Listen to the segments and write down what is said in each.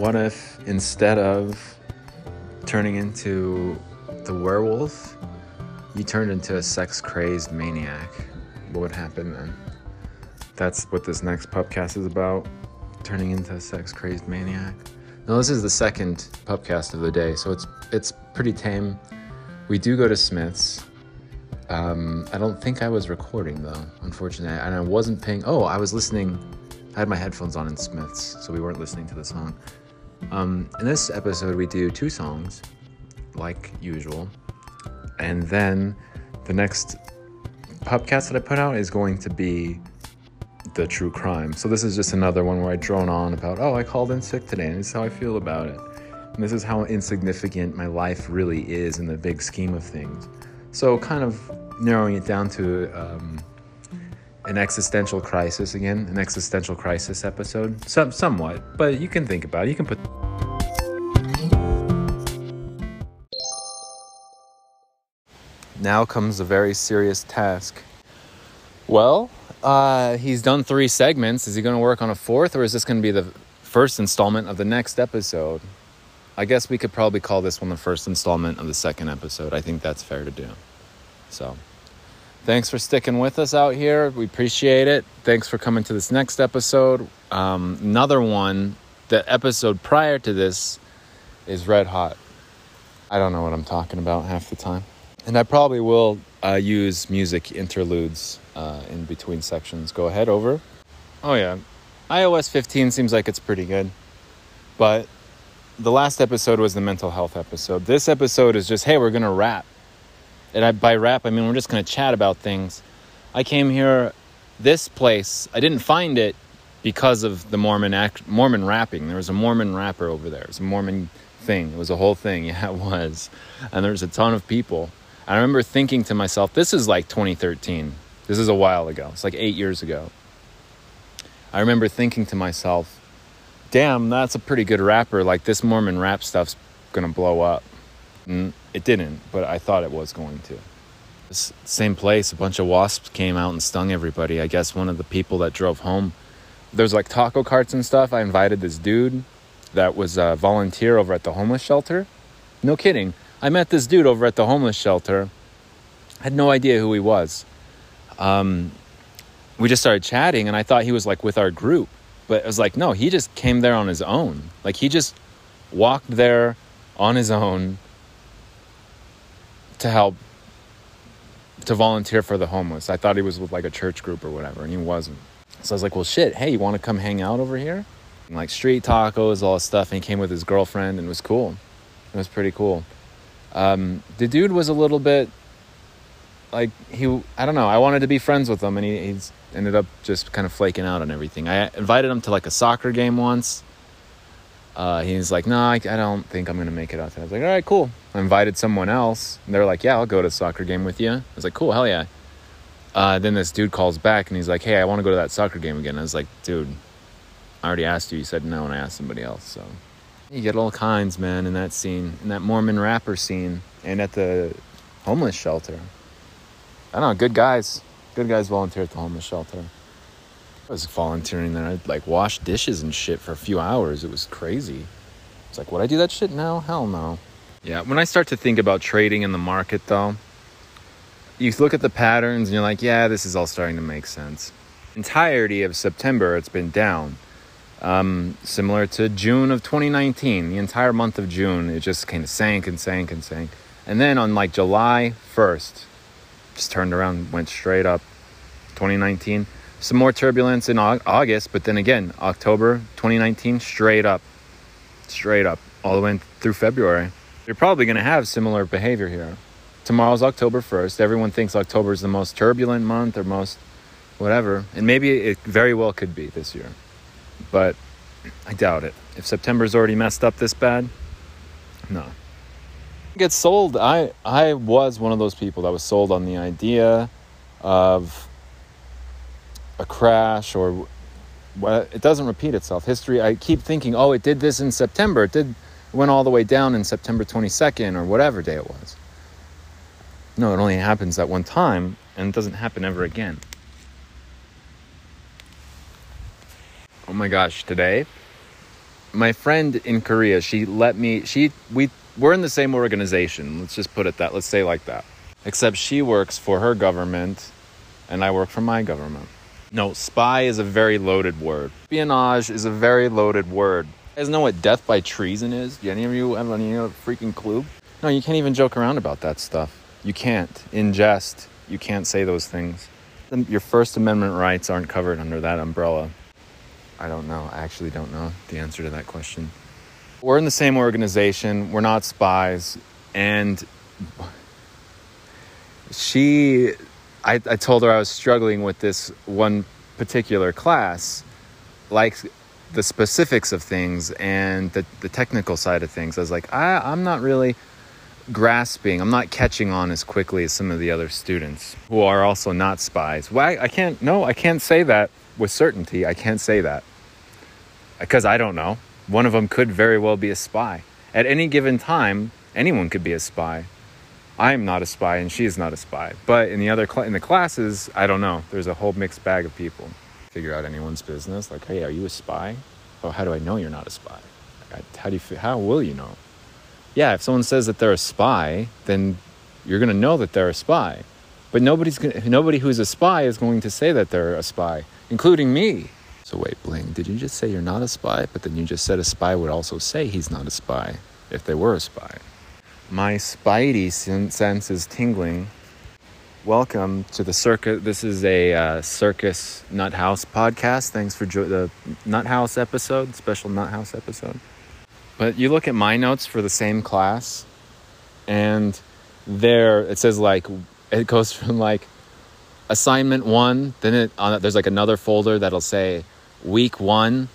what if instead of turning into the werewolf, you turned into a sex crazed maniac? What would happen then? That's what this next pupcast is about turning into a sex crazed maniac. Now, this is the second pupcast of the day, so it's, it's pretty tame. We do go to Smith's. Um, I don't think I was recording though, unfortunately, and I wasn't paying. Oh, I was listening. I had my headphones on in Smith's, so we weren't listening to the song. Um, in this episode, we do two songs, like usual, and then the next pupcast that I put out is going to be the true crime. So this is just another one where I drone on about, oh, I called in sick today, and this is how I feel about it. And this is how insignificant my life really is in the big scheme of things. So, kind of narrowing it down to um, an existential crisis again, an existential crisis episode, some somewhat, but you can think about it. You can put. Now comes a very serious task. Well, uh, he's done three segments. Is he going to work on a fourth, or is this going to be the first installment of the next episode? I guess we could probably call this one the first installment of the second episode. I think that's fair to do. So, thanks for sticking with us out here. We appreciate it. Thanks for coming to this next episode. Um, another one, the episode prior to this is Red Hot. I don't know what I'm talking about half the time. And I probably will uh, use music interludes uh, in between sections. Go ahead, over. Oh, yeah. iOS 15 seems like it's pretty good. But the last episode was the mental health episode. This episode is just, hey, we're going to rap. And I, by rap, I mean we're just going to chat about things. I came here, this place, I didn't find it because of the Mormon act, Mormon rapping. There was a Mormon rapper over there. It was a Mormon thing. It was a whole thing. Yeah, it was. And there was a ton of people. I remember thinking to myself, this is like 2013. This is a while ago. It's like eight years ago. I remember thinking to myself, damn, that's a pretty good rapper. Like this Mormon rap stuff's gonna blow up. And it didn't, but I thought it was going to. This same place, a bunch of wasps came out and stung everybody. I guess one of the people that drove home, there's like taco carts and stuff. I invited this dude that was a volunteer over at the homeless shelter. No kidding. I met this dude over at the homeless shelter. I had no idea who he was. Um, we just started chatting, and I thought he was like with our group, but it was like, no, he just came there on his own. Like he just walked there on his own to help to volunteer for the homeless. I thought he was with like a church group or whatever, and he wasn't. So I was like, well, shit, hey, you want to come hang out over here? And like street tacos, all this stuff. And he came with his girlfriend, and it was cool. It was pretty cool. Um, the dude was a little bit like he I don't know. I wanted to be friends with him, and he he's ended up just kind of flaking out on everything. I invited him to like a soccer game once. Uh, he's like, no, I, I don't think I'm gonna make it out there. I was like, all right, cool. I invited someone else, and they're like, yeah, I'll go to a soccer game with you. I was like, cool, hell yeah. Uh, then this dude calls back and he's like, hey, I want to go to that soccer game again. I was like, dude, I already asked you. You said no, and I asked somebody else. So you get all kinds, man, in that scene, in that Mormon rapper scene, and at the homeless shelter. I don't know, good guys. Good guys volunteer at the homeless shelter. I was volunteering there. I'd like wash dishes and shit for a few hours. It was crazy. It's like, would I do that shit now? Hell no. Yeah, when I start to think about trading in the market though, you look at the patterns and you're like, yeah, this is all starting to make sense. Entirety of September, it's been down. Um, similar to June of 2019, the entire month of June, it just kind of sank and sank and sank. And then on like July 1st, just turned around, went straight up. 2019, some more turbulence in August, but then again, October 2019, straight up, straight up, all the way through February. You're probably going to have similar behavior here. Tomorrow's October 1st. Everyone thinks October is the most turbulent month or most whatever, and maybe it very well could be this year but I doubt it. If September's already messed up this bad, no. Get sold. I I was one of those people that was sold on the idea of a crash or it doesn't repeat itself. History. I keep thinking, oh, it did this in September. It did went all the way down in September 22nd or whatever day it was. No, it only happens that one time and it doesn't happen ever again. Oh my gosh, today my friend in Korea, she let me she we we're in the same organization. Let's just put it that. Let's say like that. Except she works for her government and I work for my government. No, spy is a very loaded word. Espionage is a very loaded word. You guys know what death by treason is? Do any of you have any freaking clue? No, you can't even joke around about that stuff. You can't. In jest, you can't say those things. Your First Amendment rights aren't covered under that umbrella. I don't know. I actually don't know the answer to that question. We're in the same organization. We're not spies. And she, I, I told her I was struggling with this one particular class, like the specifics of things and the, the technical side of things. I was like, I, I'm not really grasping, I'm not catching on as quickly as some of the other students who are also not spies. Why? I can't, no, I can't say that with certainty. I can't say that because I don't know. One of them could very well be a spy. At any given time, anyone could be a spy. I am not a spy and she is not a spy. But in the other cl- in the classes, I don't know. There's a whole mixed bag of people. Figure out anyone's business. Like, hey, are you a spy? Oh, how do I know you're not a spy? How do you? How will you know? yeah, if someone says that they're a spy, then you're to know that they're a spy. But nobody's gonna, nobody who's a spy is going to say that they're a spy, including me. So wait, Bling, did you just say you're not a spy? But then you just said a spy would also say he's not a spy if they were a spy. My spidey sense is tingling. Welcome to the circus. This is a uh, circus nut house podcast. Thanks for jo- the nut house episode, special nut house episode. But you look at my notes for the same class, and there it says like it goes from like assignment one, then it on, there's like another folder that'll say week one,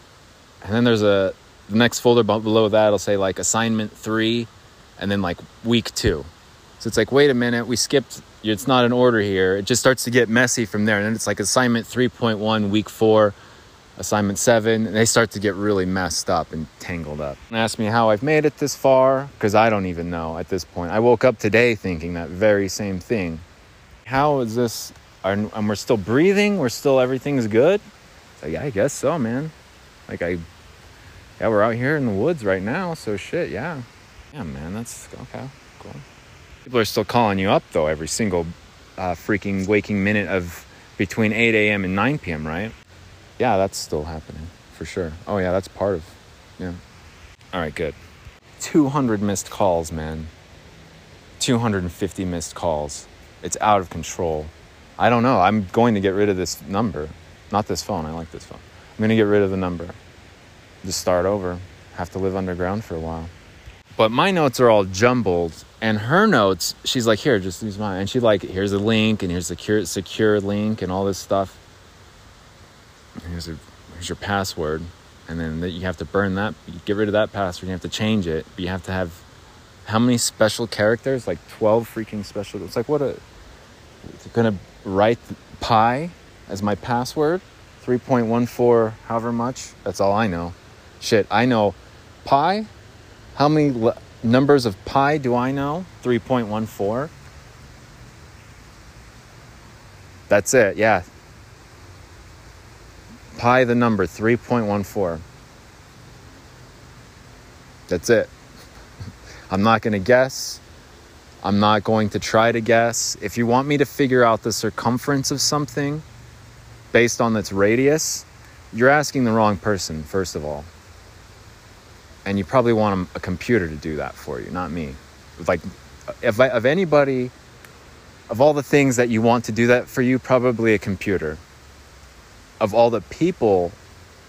and then there's a the next folder below that will say like assignment three, and then like week two. So it's like, wait a minute, we skipped. It's not an order here. It just starts to get messy from there, and then it's like assignment three point one, week four, assignment seven, and they start to get really messed up and tangled up. And ask me how I've made it this far, because I don't even know at this point. I woke up today thinking that very same thing. How is this? and we're still breathing? We're still, everything's good? Like, yeah, I guess so, man. Like, I, yeah, we're out here in the woods right now, so shit, yeah. Yeah, man, that's okay, cool. People are still calling you up, though, every single uh, freaking waking minute of between 8 a.m. and 9 p.m., right? yeah, that's still happening for sure. Oh yeah, that's part of yeah. All right, good. 200 missed calls, man. 250 missed calls. It's out of control. I don't know. I'm going to get rid of this number. Not this phone. I like this phone. I'm going to get rid of the number. Just start over. Have to live underground for a while. But my notes are all jumbled, and her notes, she's like, "Here, just use mine." And she like, "Here's a link, and here's a secure secure link, and all this stuff." here's, a, here's your password and then you have to burn that get rid of that password you have to change it but you have to have how many special characters like 12 freaking special it's like what a it's gonna write pi as my password 3.14 however much that's all i know shit i know pi how many numbers of pi do i know 3.14 that's it yeah pi the number 3.14. That's it. I'm not going to guess. I'm not going to try to guess. If you want me to figure out the circumference of something based on its radius, you're asking the wrong person, first of all. And you probably want a, computer to do that for you, not me. Like, if I, of anybody, of all the things that you want to do that for you, probably a computer of all the people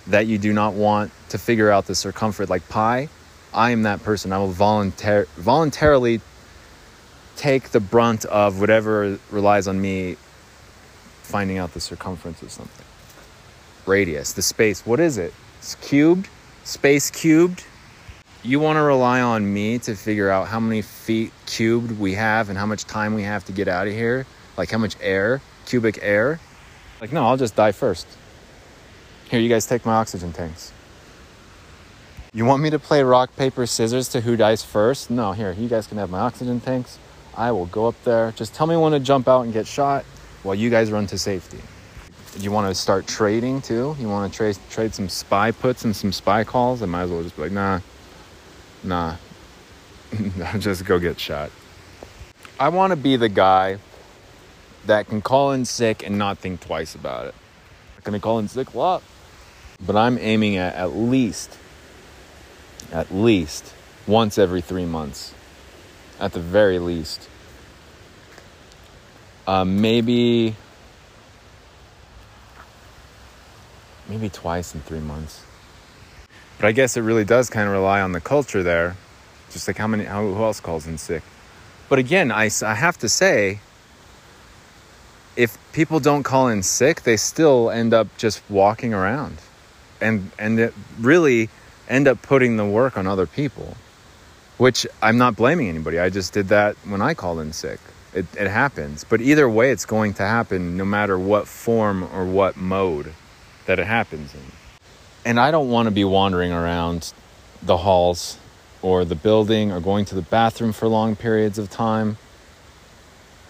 that you do not want to figure out the circumference, like pi, I am that person. I will voluntar- voluntarily take the brunt of whatever relies on me finding out the circumference of something. Radius, the space, what is it? It's cubed, space cubed. You want to rely on me to figure out how many feet cubed we have and how much time we have to get out of here? Like how much air, cubic air? Like, no, I'll just die first. Here, you guys take my oxygen tanks. You want me to play rock, paper, scissors to who dies first? No, here, you guys can have my oxygen tanks. I will go up there. Just tell me when to jump out and get shot while you guys run to safety. you want to start trading too? You want to trade trade some SPY puts and some SPY calls? I might as well just be like, nah, nah, just go get shot. I want to be the guy that can call in sick and not think twice about it. Gonna call in sick a lot, but I'm aiming at at least, at least once every three months, at the very least. Uh, maybe maybe twice in three months. But I guess it really does kind of rely on the culture there. Just like how many, how, who else calls in sick? But again, I, I have to say, if people don't call in sick, they still end up just walking around and, and really end up putting the work on other people, which I'm not blaming anybody. I just did that when I called in sick. It, it happens. But either way, it's going to happen no matter what form or what mode that it happens in. And I don't want to be wandering around the halls or the building or going to the bathroom for long periods of time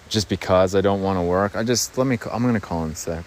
just because I don't want to work. I just let me I'm going to call in sick.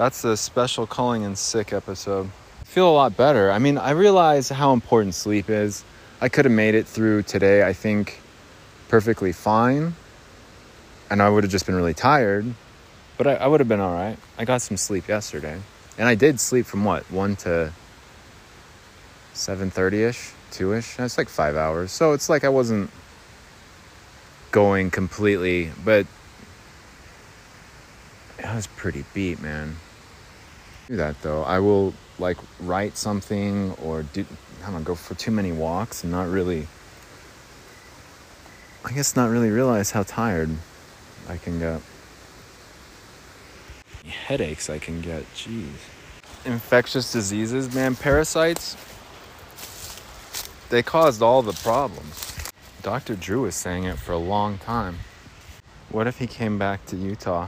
That's a special calling in sick episode. I feel a lot better. I mean, I realize how important sleep is. I could have made it through today, I think, perfectly fine. and I would have just been really tired, but I, I would have been all right. I got some sleep yesterday, and I did sleep from what one to seven thirty ish, two ish. That's like five hours. So it's like I wasn't going completely, but I was pretty beat, man. Do that though. I will like write something or do I don't know, go for too many walks and not really I guess not really realize how tired I can get. Headaches I can get, jeez. Infectious diseases, man, parasites, they caused all the problems. Dr. Drew was saying it for a long time. What if he came back to Utah?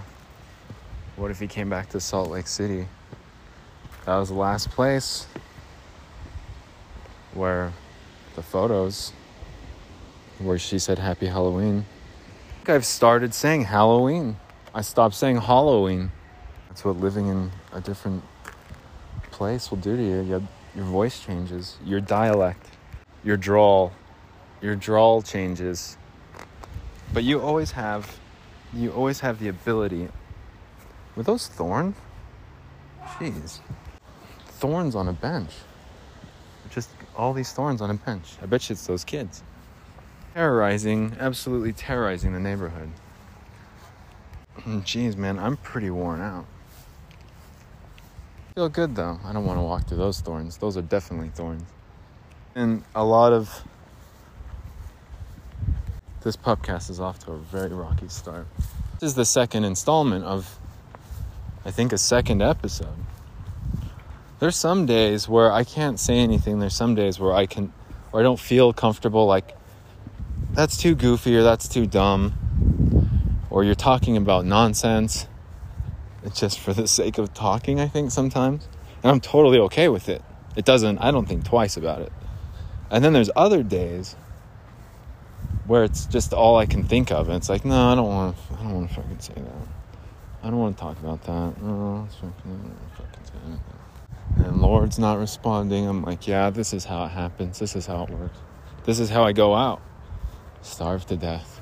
What if he came back to Salt Lake City? That was the last place where the photos where she said happy Halloween. I think I've started saying Halloween. I stopped saying Halloween. That's what living in a different place will do to you. you your voice changes, your dialect, your drawl, your drawl changes. But you always have you always have the ability were those thorns? Jeez. Thorns on a bench. Just all these thorns on a bench. I bet you it's those kids terrorizing, absolutely terrorizing the neighborhood. Jeez, man, I'm pretty worn out. Feel good though. I don't want to walk through those thorns. Those are definitely thorns. And a lot of this pupcast is off to a very rocky start. This is the second installment of, I think, a second episode. There's some days where I can't say anything. There's some days where I can, or I don't feel comfortable like that's too goofy or that's too dumb or you're talking about nonsense. It's just for the sake of talking i think sometimes. And i'm totally okay with it. It doesn't i don't think twice about it. And then there's other days where it's just all i can think of and it's like no i don't want to i don't want to fucking say that. I don't want to talk about that. No, and lord's not responding i'm like yeah this is how it happens this is how it works this is how i go out starve to death.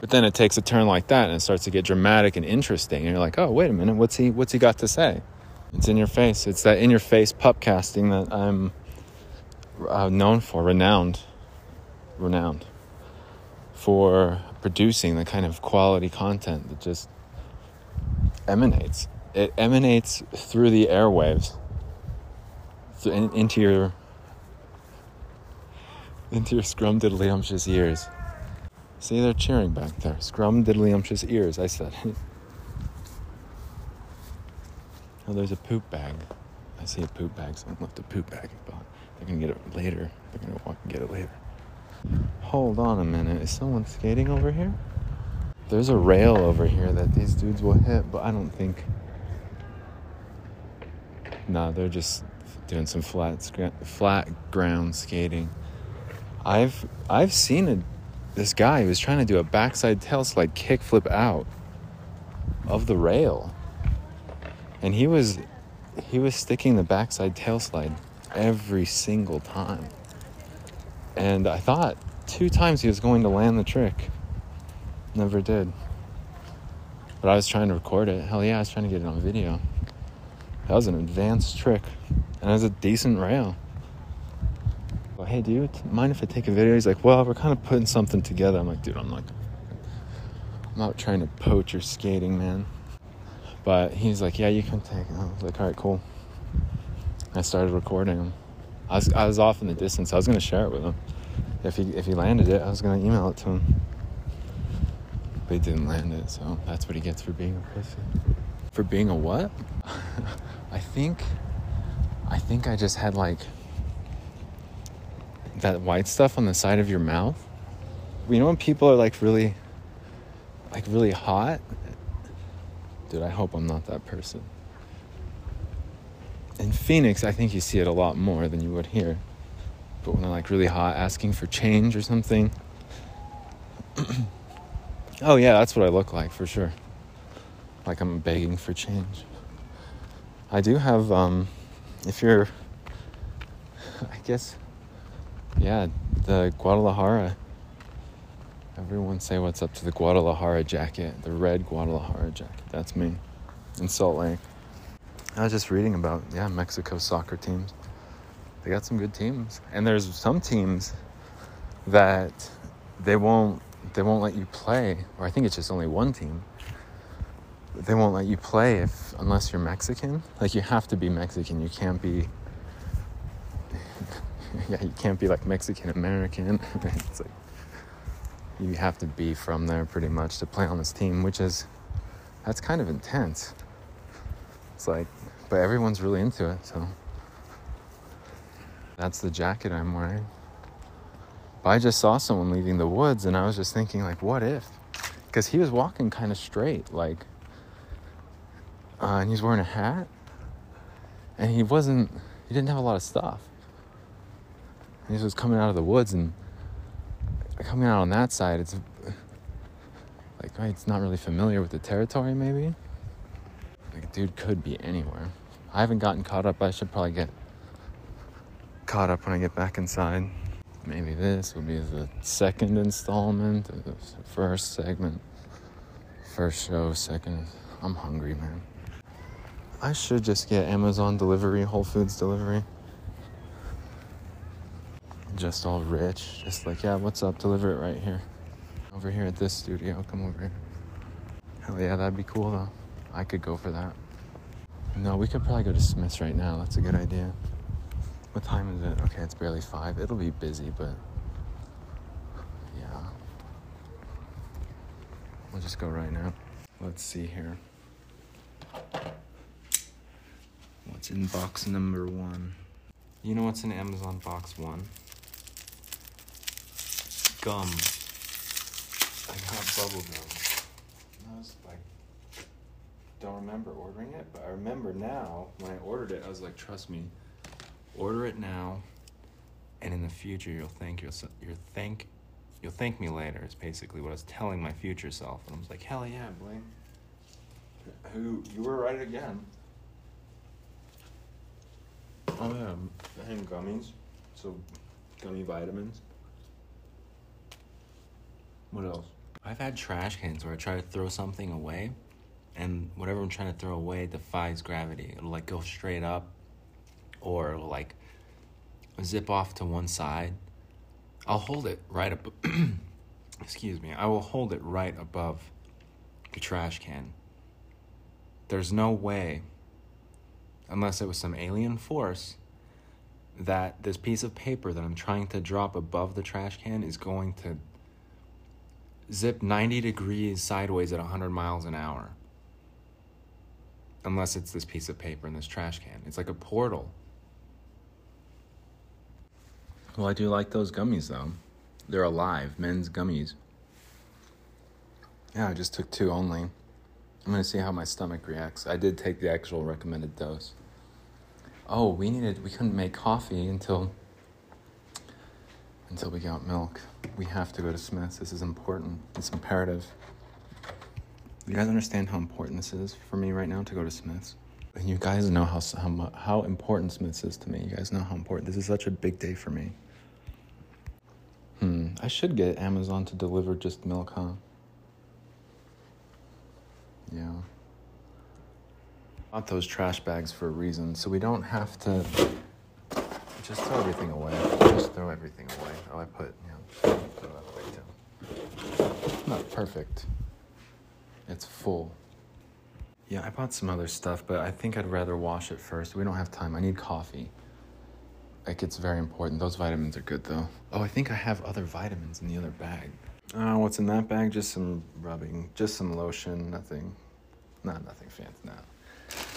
But then it takes a turn like that and it starts to get dramatic and interesting. And you're like, oh, wait a minute, what's he what's he got to say? It's in your face. It's that in your face pup casting that I'm uh, known for, renowned, renowned for producing the kind of quality content that just emanates. It emanates through the airwaves into your into your scrum scrumdiddlyumptious ears. See, they're cheering back there. Scrum Scrumdiddlyumptious ears, I said. oh, there's a poop bag. I see a poop bag. Someone left a poop bag. But they're gonna get it later. They're gonna walk and get it later. Hold on a minute. Is someone skating over here? There's a rail over here that these dudes will hit, but I don't think. Nah, they're just doing some flat, flat ground skating. I've I've seen a, this guy who was trying to do a backside tail slide kickflip out of the rail, and he was he was sticking the backside tail slide every single time, and I thought two times he was going to land the trick, never did. But I was trying to record it. Hell yeah, I was trying to get it on video. That was an advanced trick, and it was a decent rail hey, do you mind if I take a video? He's like, well, we're kind of putting something together. I'm like, dude, I'm like, I'm not trying to poach your skating, man. But he's like, yeah, you can take it. I was like, all right, cool. I started recording him. I was, I was off in the distance. I was going to share it with him. If he, if he landed it, I was going to email it to him. But he didn't land it, so that's what he gets for being a pussy. For being a what? I think, I think I just had like that white stuff on the side of your mouth. You know when people are like really, like really hot? Dude, I hope I'm not that person. In Phoenix, I think you see it a lot more than you would here. But when they're like really hot, asking for change or something. oh, yeah, that's what I look like for sure. Like I'm begging for change. I do have, um, if you're, I guess, yeah, the Guadalajara Everyone say what's up to the Guadalajara jacket, the red Guadalajara jacket. That's me in Salt Lake. I was just reading about, yeah, Mexico soccer teams. They got some good teams. And there's some teams that they won't they won't let you play, or I think it's just only one team. They won't let you play if unless you're Mexican. Like you have to be Mexican. You can't be yeah, you can't be like Mexican American. it's like you have to be from there pretty much to play on this team, which is that's kind of intense. It's like, but everyone's really into it, so that's the jacket I'm wearing. But I just saw someone leaving the woods, and I was just thinking, like, what if? Because he was walking kind of straight, like, uh, and he's wearing a hat, and he wasn't, he didn't have a lot of stuff. And he was coming out of the woods, and coming out on that side, it's like, right, it's not really familiar with the territory, maybe. Like, dude could be anywhere. I haven't gotten caught up. I should probably get caught up when I get back inside. Maybe this will be the second installment the first segment. First show, second. I'm hungry, man. I should just get Amazon delivery, Whole Foods delivery. Just all rich. Just like, yeah, what's up? Deliver it right here. Over here at this studio. Come over here. Hell yeah, that'd be cool though. I could go for that. No, we could probably go to Smith's right now. That's a good idea. What time is it? Okay, it's barely five. It'll be busy, but yeah. We'll just go right now. Let's see here. What's in box number one? You know what's in Amazon box one? Gum. I got bubble gum. I was like, don't remember ordering it, but I remember now when I ordered it, I was like, trust me, order it now, and in the future you'll thank yourself. You'll thank, you'll thank me later. Is basically what I was telling my future self, and I was like, hell yeah, Blaine. Who you were right again. Oh yeah, and gummies. So, gummy vitamins. What else? I've had trash cans where I try to throw something away, and whatever I'm trying to throw away defies gravity. It'll like go straight up, or it'll like zip off to one side. I'll hold it right up. excuse me. I will hold it right above the trash can. There's no way, unless it was some alien force, that this piece of paper that I'm trying to drop above the trash can is going to zip 90 degrees sideways at 100 miles an hour. Unless it's this piece of paper in this trash can. It's like a portal. Well, I do like those gummies though. They're alive, men's gummies. Yeah, I just took two only. I'm gonna see how my stomach reacts. I did take the actual recommended dose. Oh, we needed, we couldn't make coffee until until we got milk. We have to go to Smith's. This is important. It's imperative. You guys understand how important this is for me right now to go to Smith's? And you guys know how how how important Smith's is to me. You guys know how important this is. Such a big day for me. Hmm. I should get Amazon to deliver just milk, huh? Yeah. Bought those trash bags for a reason, so we don't have to just throw everything away. Just throw everything away. Oh, I put. Not perfect. It's full. Yeah, I bought some other stuff, but I think I'd rather wash it first. We don't have time. I need coffee. Like, it's very important. Those vitamins are good, though. Oh, I think I have other vitamins in the other bag. Oh, what's in that bag? Just some rubbing, just some lotion, nothing. Not nothing fancy, no.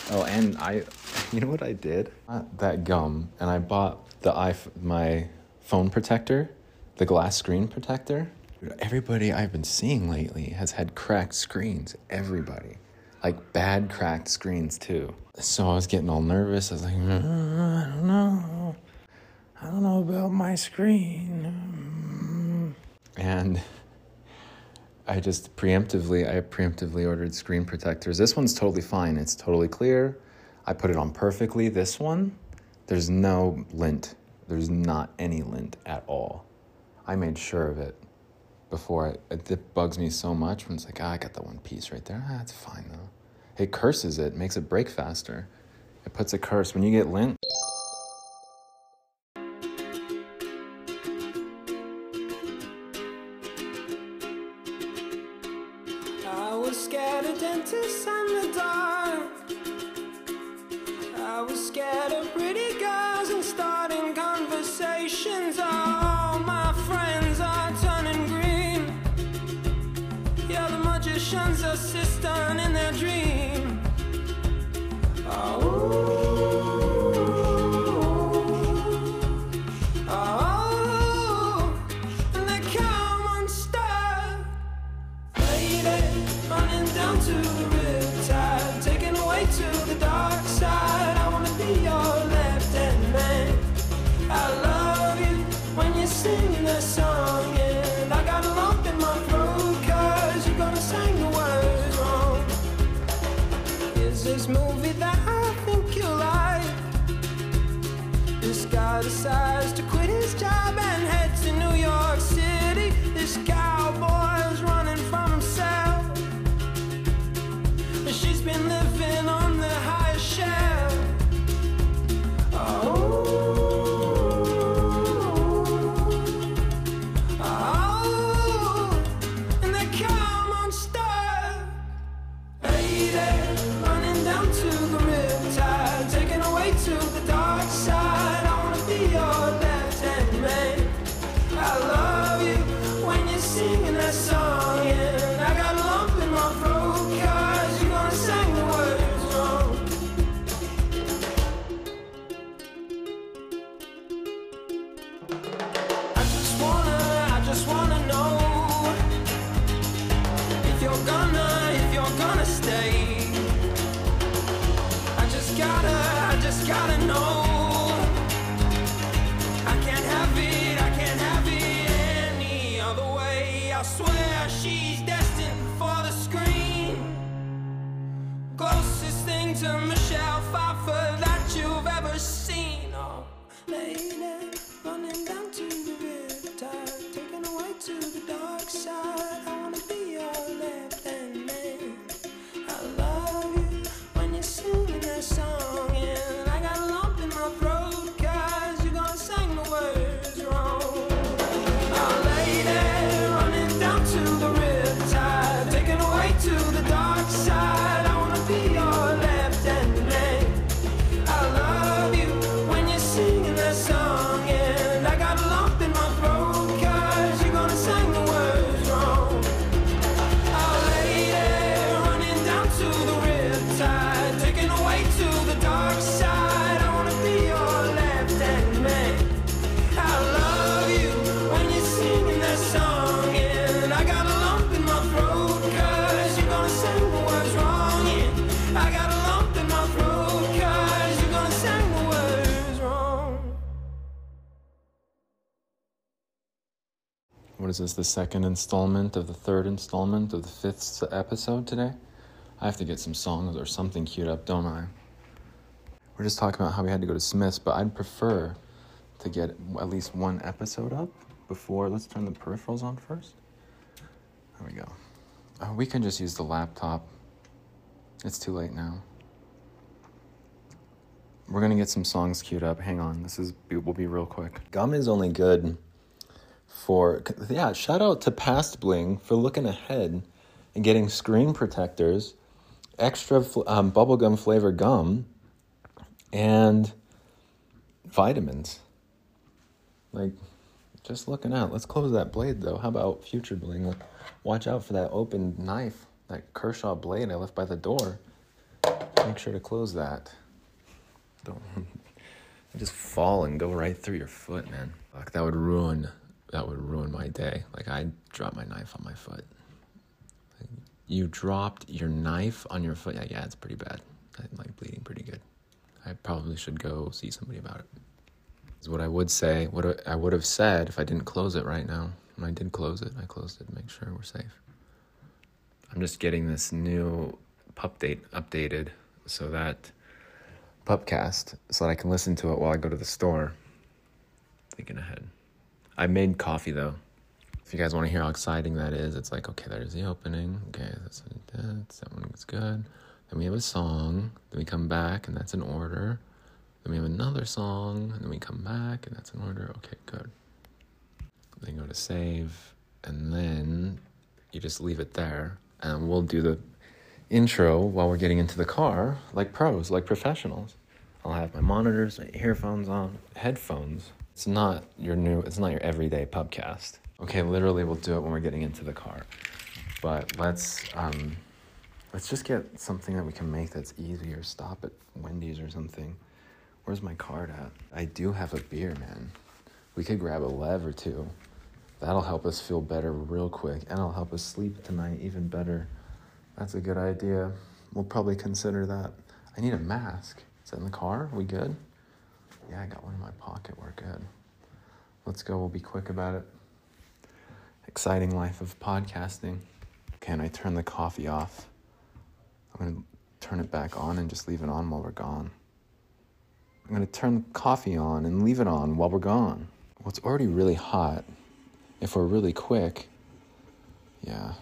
Oh, and I, you know what I did? That gum, and I bought the iPhone, my phone protector, the glass screen protector. Everybody I've been seeing lately has had cracked screens. Everybody, like bad cracked screens too. So I was getting all nervous. I was like, uh, I don't know, I don't know about my screen, and. I just preemptively, I preemptively ordered screen protectors. This one's totally fine. It's totally clear. I put it on perfectly. This one, there's no lint. There's not any lint at all. I made sure of it. before. It, it bugs me so much when it's like, ah, I got that one piece right there. Ah, it's fine though. It curses it, makes it break faster. It puts a curse when you get lint. What is this, the second installment of the third installment of the fifth episode today? I have to get some songs or something queued up, don't I? We're just talking about how we had to go to Smith's, but I'd prefer to get at least one episode up before. Let's turn the peripherals on first. There we go. Uh, we can just use the laptop. It's too late now. We're gonna get some songs queued up. Hang on, this is will be real quick. Gum is only good for yeah. Shout out to Past Bling for looking ahead and getting screen protectors, extra um, bubblegum flavor gum, and vitamins. Like, just looking out. Let's close that blade though. How about future bling? Watch out for that open knife, that Kershaw blade I left by the door. Make sure to close that. Don't just fall and go right through your foot, man. Like that would ruin that would ruin my day. Like I dropped my knife on my foot. Like, you dropped your knife on your foot. Yeah, yeah, it's pretty bad. I'm like bleeding pretty good. I probably should go see somebody about it. Is what I would say. What I would have said if I didn't close it right now. When I did close it, I closed it to make sure we're safe. I'm just getting this new pup date updated so that Pupcast so that I can listen to it while I go to the store. Thinking ahead. I made coffee though. If you guys want to hear how exciting that is, it's like, okay, there's the opening. Okay, that's, that's that one was good. Then we have a song. Then we come back, and that's in order. Then we have another song, and then we come back, and that's in order. Okay, good. Then go to save, and then you just leave it there, and we'll do the intro while we're getting into the car, like pros, like professionals. I'll have my monitors, my earphones on, headphones. It's not your new, it's not your everyday pubcast. Okay, literally, we'll do it when we're getting into the car. But let's um, let's just get something that we can make that's easier. Stop at Wendy's or something. Where's my card at? I do have a beer, man. We could grab a lev or two. That'll help us feel better real quick, and it'll help us sleep tonight even better. That's a good idea. We'll probably consider that. I need a mask. Is that in the car? we good? Yeah, I got one in my pocket. We're good. Let's go. We'll be quick about it. Exciting life of podcasting. Can I turn the coffee off? I'm going to turn it back on and just leave it on while we're gone. I'm going to turn the coffee on and leave it on while we're gone. Well, it's already really hot. If we're really quick, yeah.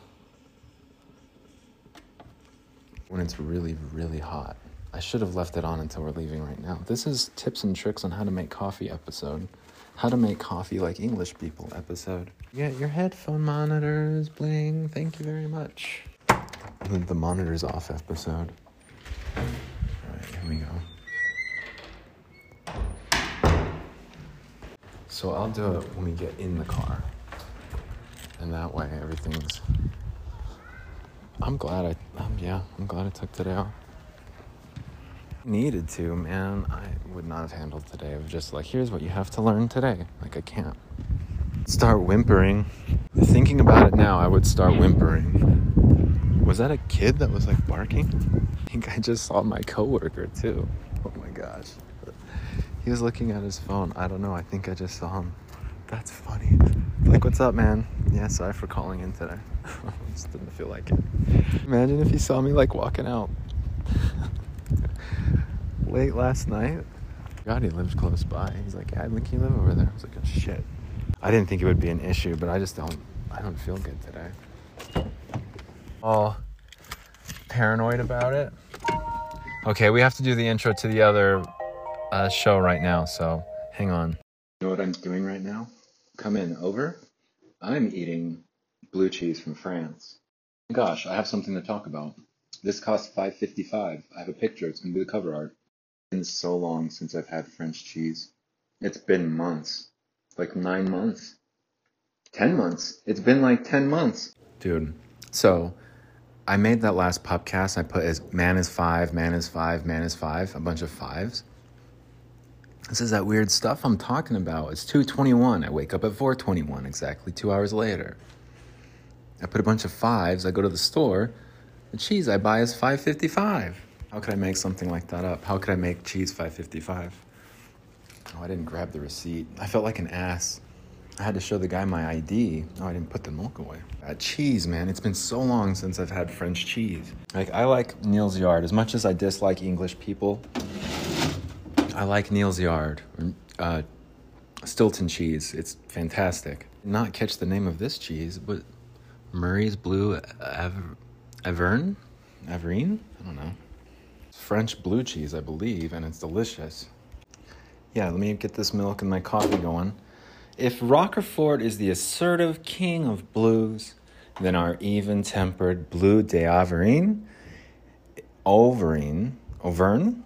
When it's really, really hot. I should have left it on until we're leaving right now. This is tips and tricks on how to make coffee episode. How to make coffee like English people episode. Yeah, your headphone monitors, bling. Thank you very much. The, the monitor's off episode. Alright, here we go. So I'll do it when we get in the car. And that way everything's. I'm glad I. Um, yeah, I'm glad I took today off. Needed to, man. I would not have handled today. Of just like, here's what you have to learn today. Like, I can't start whimpering. Thinking about it now, I would start whimpering. Was that a kid that was like barking? I think I just saw my coworker too. Oh my gosh. He was looking at his phone. I don't know. I think I just saw him. That's funny. Like, what's up, man? Yeah, sorry for calling in today. just didn't feel like it. Imagine if he saw me like walking out late last night. God, he lives close by. He's like, yeah, I think you live over there. I was like, oh shit. I didn't think it would be an issue, but I just don't. I don't feel good today. All paranoid about it. Okay, we have to do the intro to the other uh, show right now, so hang on. You know what I'm doing right now? Come in, over. I'm eating blue cheese from France. Gosh, I have something to talk about. This costs five fifty five. I have a picture. It's gonna be the cover art. Been so long since I've had French cheese. It's been months, like nine months, ten months. It's been like ten months, dude. So, I made that last podcast. I put as man is five, man is five, man is five, a bunch of fives. This is that weird stuff I'm talking about. It's 221. I wake up at 421, exactly two hours later. I put a bunch of fives. I go to the store. The cheese I buy is 555. How could I make something like that up? How could I make cheese 555? Oh, I didn't grab the receipt. I felt like an ass. I had to show the guy my ID. Oh, I didn't put the milk away. Uh, cheese, man. It's been so long since I've had French cheese. Like, I like Neal's Yard. As much as I dislike English people, I like Neal's Yard. Uh, Stilton cheese. It's fantastic. Not catch the name of this cheese, but Murray's Blue Aver- Averne? Averine? I don't know. French blue cheese, I believe, and it's delicious. Yeah, let me get this milk and my coffee going. If Roquefort is the assertive king of blues, then our even tempered Blue d'Auvergne, Auvergne, Auvergne,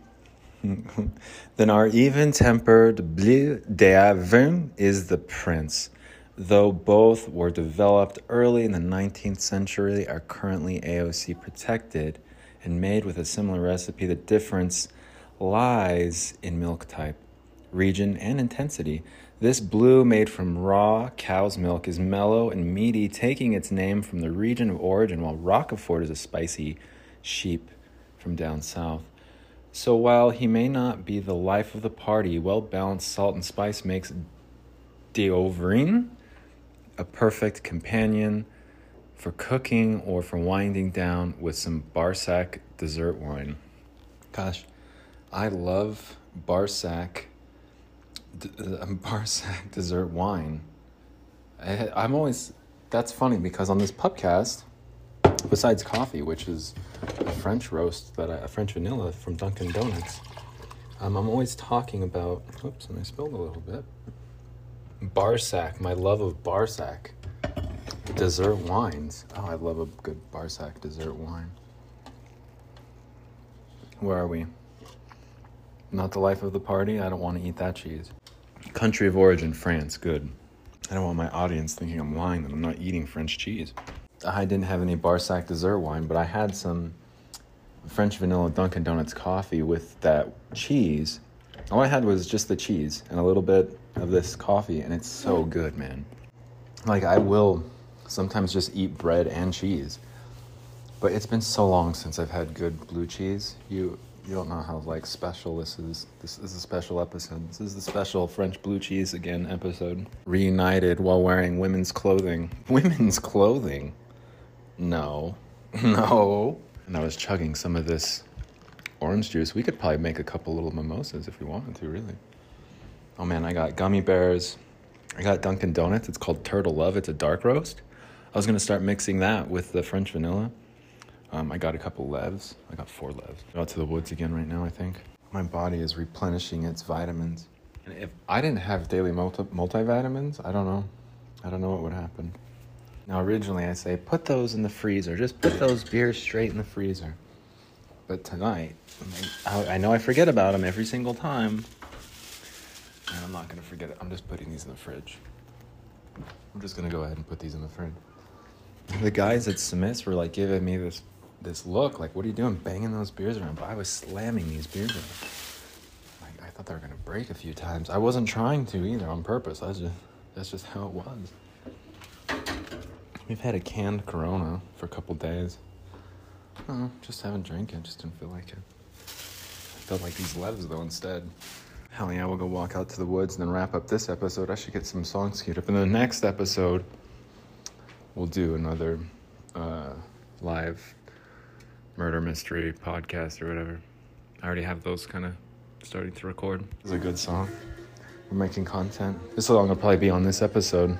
then our even tempered Bleu d'Auvergne is the prince. Though both were developed early in the 19th century, are currently AOC protected and made with a similar recipe. The difference lies in milk type, region, and intensity. This blue, made from raw cow's milk, is mellow and meaty, taking its name from the region of origin, while Roquefort is a spicy sheep from down south. So while he may not be the life of the party, well balanced salt and spice makes d'Auvergne a perfect companion for cooking or for winding down with some Barsac dessert wine. Gosh, I love Barsac, d- uh, Barsac dessert wine. I, I'm always that's funny because on this pubcast, besides coffee, which is a French roast that I, a French vanilla from Dunkin' Donuts, um, I'm always talking about. Oops, and I spilled a little bit. Barsac, my love of Barsac. Dessert wines. Oh, I love a good Barsac dessert wine. Where are we? Not the life of the party. I don't want to eat that cheese. Country of origin, France. Good. I don't want my audience thinking I'm lying that I'm not eating French cheese. I didn't have any Barsac dessert wine, but I had some French vanilla Dunkin' Donuts coffee with that cheese. All I had was just the cheese and a little bit of this coffee, and it's so good, man. Like, I will sometimes just eat bread and cheese. But it's been so long since I've had good blue cheese. You you don't know how like special this is. This is a special episode. This is the special French blue cheese again episode. Reunited while wearing women's clothing. Women's clothing? No. No. And I was chugging some of this orange juice. We could probably make a couple little mimosas if we wanted to, really. Oh man, I got gummy bears. I got Dunkin' Donuts. It's called Turtle Love. It's a dark roast. I was gonna start mixing that with the French vanilla. Um, I got a couple levs. I got four levs. Out to the woods again right now, I think. My body is replenishing its vitamins. And if I didn't have daily multi- multivitamins, I don't know. I don't know what would happen. Now, originally I say, put those in the freezer. Just put those beers straight in the freezer. But tonight, I, I know I forget about them every single time. And I'm not going to forget it. I'm just putting these in the fridge. I'm just going to go ahead and put these in the fridge. The guys at Smith's were like giving me this this look, like, what are you doing banging those beers around? But I was slamming these beers around. Like, I thought they were gonna break a few times. I wasn't trying to either on purpose. That's just that's just how it was. We've had a canned Corona for a couple days. Oh, just haven't drank it. Just didn't feel like it. I felt like these levs though instead. Hell yeah, we'll go walk out to the woods and then wrap up this episode. I should get some songs queued up. In the next episode, we'll do another uh, live murder mystery podcast or whatever. I already have those kind of starting to record. It's a good song. We're making content. This song will probably be on this episode.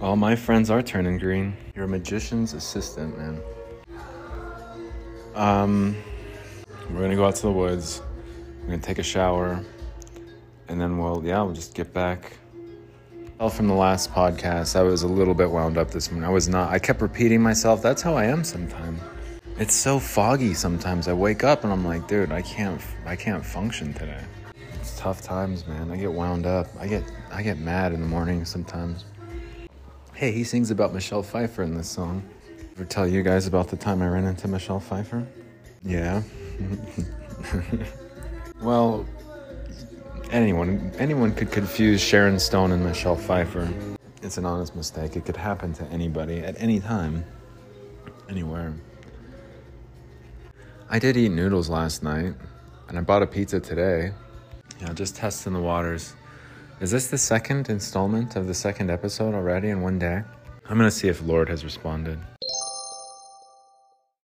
All my friends are turning green. You're a magician's assistant, man. Um, we're gonna go out to the woods. We're gonna take a shower, and then we'll yeah we'll just get back. Well, from the last podcast, I was a little bit wound up this morning. I was not. I kept repeating myself. That's how I am sometimes. It's so foggy sometimes. I wake up and I'm like, dude, I can't. I can't function today. It's tough times, man. I get wound up. I get. I get mad in the morning sometimes. Hey, he sings about Michelle Pfeiffer in this song. Ever tell you guys about the time I ran into Michelle Pfeiffer? Yeah. well, anyone anyone could confuse Sharon Stone and Michelle Pfeiffer. It's an honest mistake. It could happen to anybody at any time, anywhere. I did eat noodles last night, and I bought a pizza today. Yeah, just testing the waters. Is this the second installment of the second episode already in one day? I'm gonna see if Lord has responded.